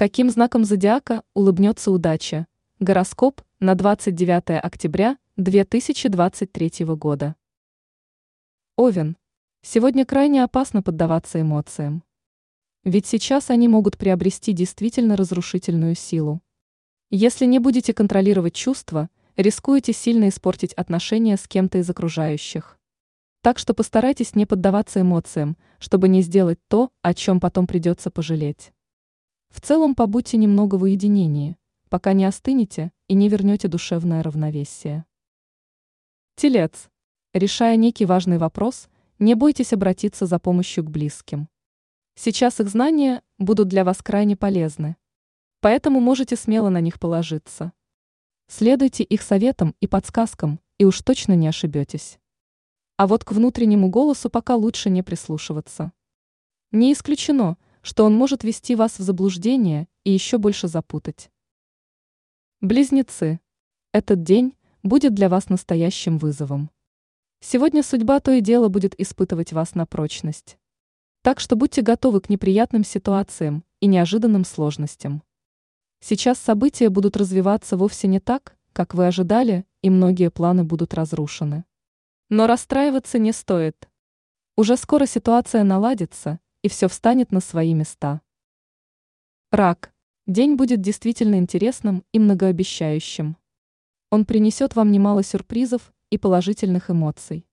Каким знаком зодиака улыбнется удача? Гороскоп на 29 октября 2023 года. Овен. Сегодня крайне опасно поддаваться эмоциям. Ведь сейчас они могут приобрести действительно разрушительную силу. Если не будете контролировать чувства, рискуете сильно испортить отношения с кем-то из окружающих. Так что постарайтесь не поддаваться эмоциям, чтобы не сделать то, о чем потом придется пожалеть. В целом побудьте немного в уединении, пока не остынете и не вернете душевное равновесие. Телец. Решая некий важный вопрос, не бойтесь обратиться за помощью к близким. Сейчас их знания будут для вас крайне полезны. Поэтому можете смело на них положиться. Следуйте их советам и подсказкам, и уж точно не ошибетесь. А вот к внутреннему голосу пока лучше не прислушиваться. Не исключено – что он может ввести вас в заблуждение и еще больше запутать. Близнецы. Этот день будет для вас настоящим вызовом. Сегодня судьба то и дело будет испытывать вас на прочность. Так что будьте готовы к неприятным ситуациям и неожиданным сложностям. Сейчас события будут развиваться вовсе не так, как вы ожидали, и многие планы будут разрушены. Но расстраиваться не стоит. Уже скоро ситуация наладится, и все встанет на свои места. Рак. День будет действительно интересным и многообещающим. Он принесет вам немало сюрпризов и положительных эмоций.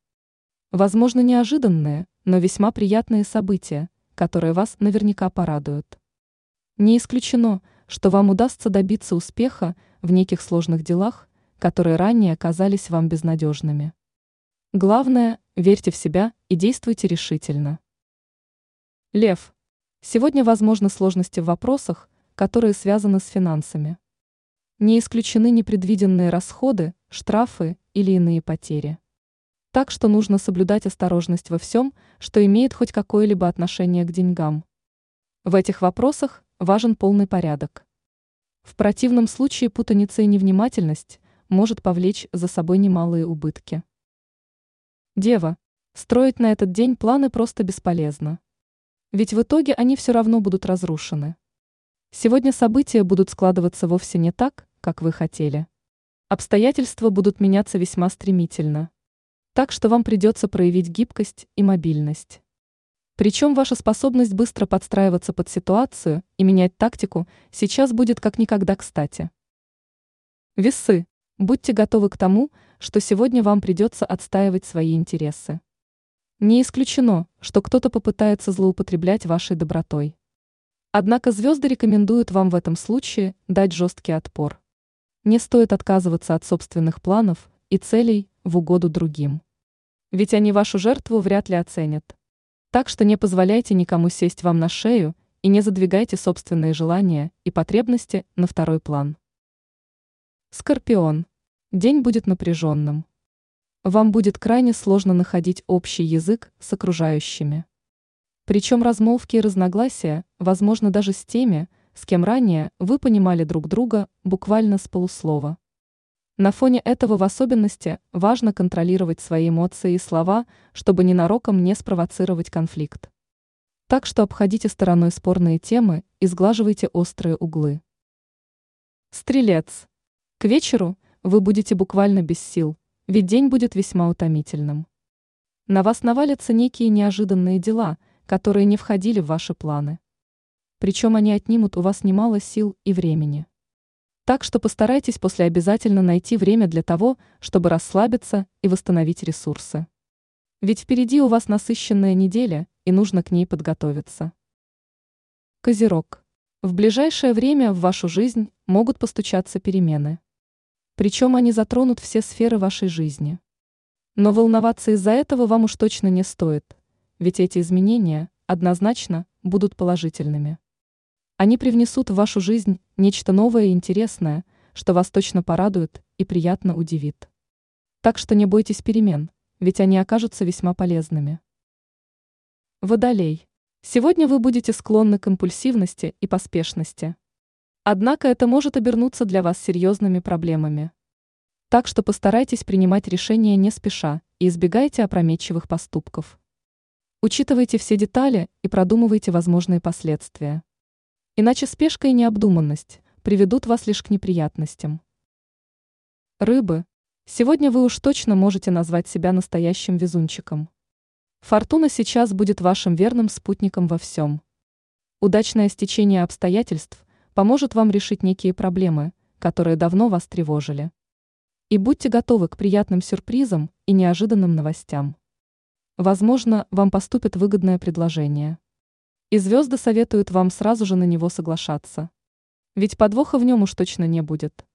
Возможно, неожиданные, но весьма приятные события, которые вас наверняка порадуют. Не исключено, что вам удастся добиться успеха в неких сложных делах, которые ранее казались вам безнадежными. Главное, верьте в себя и действуйте решительно. Лев. Сегодня возможны сложности в вопросах, которые связаны с финансами. Не исключены непредвиденные расходы, штрафы или иные потери. Так что нужно соблюдать осторожность во всем, что имеет хоть какое-либо отношение к деньгам. В этих вопросах важен полный порядок. В противном случае путаница и невнимательность может повлечь за собой немалые убытки. Дева. Строить на этот день планы просто бесполезно. Ведь в итоге они все равно будут разрушены. Сегодня события будут складываться вовсе не так, как вы хотели. Обстоятельства будут меняться весьма стремительно. Так что вам придется проявить гибкость и мобильность. Причем ваша способность быстро подстраиваться под ситуацию и менять тактику сейчас будет как никогда кстати. Весы. Будьте готовы к тому, что сегодня вам придется отстаивать свои интересы. Не исключено, что кто-то попытается злоупотреблять вашей добротой. Однако звезды рекомендуют вам в этом случае дать жесткий отпор. Не стоит отказываться от собственных планов и целей в угоду другим. Ведь они вашу жертву вряд ли оценят. Так что не позволяйте никому сесть вам на шею и не задвигайте собственные желания и потребности на второй план. Скорпион. День будет напряженным вам будет крайне сложно находить общий язык с окружающими. Причем размолвки и разногласия, возможно, даже с теми, с кем ранее вы понимали друг друга буквально с полуслова. На фоне этого в особенности важно контролировать свои эмоции и слова, чтобы ненароком не спровоцировать конфликт. Так что обходите стороной спорные темы и сглаживайте острые углы. Стрелец. К вечеру вы будете буквально без сил, ведь день будет весьма утомительным. На вас навалятся некие неожиданные дела, которые не входили в ваши планы. Причем они отнимут у вас немало сил и времени. Так что постарайтесь после обязательно найти время для того, чтобы расслабиться и восстановить ресурсы. Ведь впереди у вас насыщенная неделя, и нужно к ней подготовиться. Козерог. В ближайшее время в вашу жизнь могут постучаться перемены. Причем они затронут все сферы вашей жизни. Но волноваться из-за этого вам уж точно не стоит, ведь эти изменения однозначно будут положительными. Они привнесут в вашу жизнь нечто новое и интересное, что вас точно порадует и приятно удивит. Так что не бойтесь перемен, ведь они окажутся весьма полезными. Водолей. Сегодня вы будете склонны к импульсивности и поспешности. Однако это может обернуться для вас серьезными проблемами. Так что постарайтесь принимать решения не спеша и избегайте опрометчивых поступков. Учитывайте все детали и продумывайте возможные последствия. Иначе спешка и необдуманность приведут вас лишь к неприятностям. Рыбы. Сегодня вы уж точно можете назвать себя настоящим везунчиком. Фортуна сейчас будет вашим верным спутником во всем. Удачное стечение обстоятельств поможет вам решить некие проблемы, которые давно вас тревожили. И будьте готовы к приятным сюрпризам и неожиданным новостям. Возможно, вам поступит выгодное предложение. И звезды советуют вам сразу же на него соглашаться. Ведь подвоха в нем уж точно не будет.